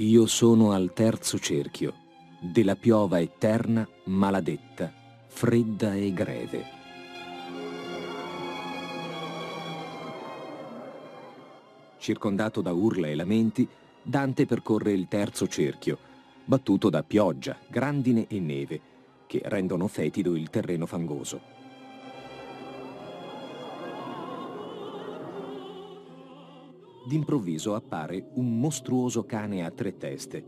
Io sono al terzo cerchio, della piova eterna, maladetta, fredda e greve. Circondato da urla e lamenti, Dante percorre il terzo cerchio, battuto da pioggia, grandine e neve, che rendono fetido il terreno fangoso. D'improvviso appare un mostruoso cane a tre teste.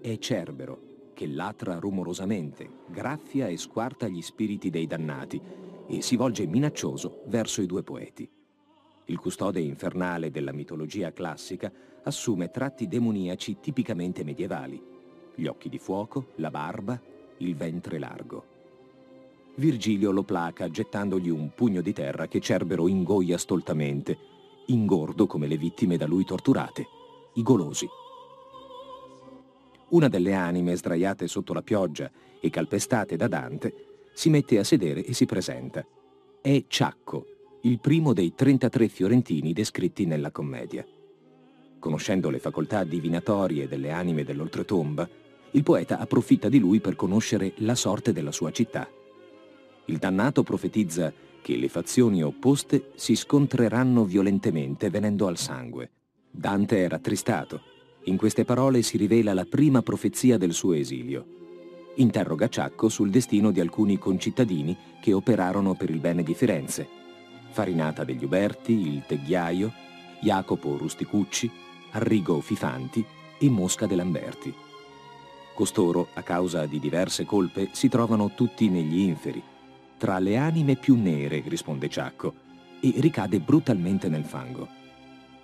È Cerbero, che latra rumorosamente, graffia e squarta gli spiriti dei dannati e si volge minaccioso verso i due poeti. Il custode infernale della mitologia classica assume tratti demoniaci tipicamente medievali. Gli occhi di fuoco, la barba, il ventre largo. Virgilio lo placa gettandogli un pugno di terra che Cerbero ingoia stoltamente, ingordo come le vittime da lui torturate, i golosi. Una delle anime sdraiate sotto la pioggia e calpestate da Dante si mette a sedere e si presenta. È Ciacco, il primo dei 33 fiorentini descritti nella commedia. Conoscendo le facoltà divinatorie delle anime dell'oltretomba, il poeta approfitta di lui per conoscere la sorte della sua città. Il dannato profetizza che le fazioni opposte si scontreranno violentemente venendo al sangue. Dante è rattristato. In queste parole si rivela la prima profezia del suo esilio. Interroga Ciacco sul destino di alcuni concittadini che operarono per il bene di Firenze. Farinata degli Uberti, il Tegghiaio, Jacopo Rusticucci, Arrigo Fifanti e Mosca de Lamberti. Costoro, a causa di diverse colpe, si trovano tutti negli inferi. Tra le anime più nere, risponde Ciacco, e ricade brutalmente nel fango.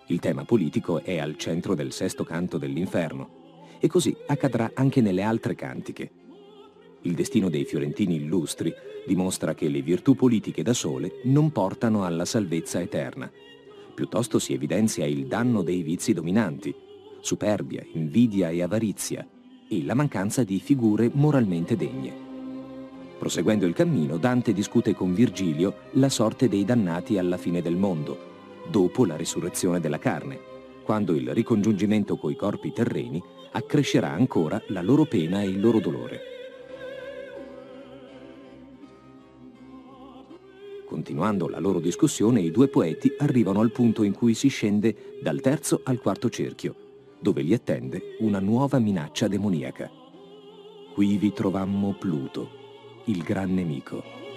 Il tema politico è al centro del sesto canto dell'inferno, e così accadrà anche nelle altre cantiche. Il destino dei fiorentini illustri dimostra che le virtù politiche da sole non portano alla salvezza eterna. Piuttosto si evidenzia il danno dei vizi dominanti, superbia, invidia e avarizia, e la mancanza di figure moralmente degne. Proseguendo il cammino, Dante discute con Virgilio la sorte dei dannati alla fine del mondo, dopo la risurrezione della carne, quando il ricongiungimento coi corpi terreni accrescerà ancora la loro pena e il loro dolore. Continuando la loro discussione, i due poeti arrivano al punto in cui si scende dal terzo al quarto cerchio, dove li attende una nuova minaccia demoniaca. Qui vi trovammo Pluto, il gran nemico.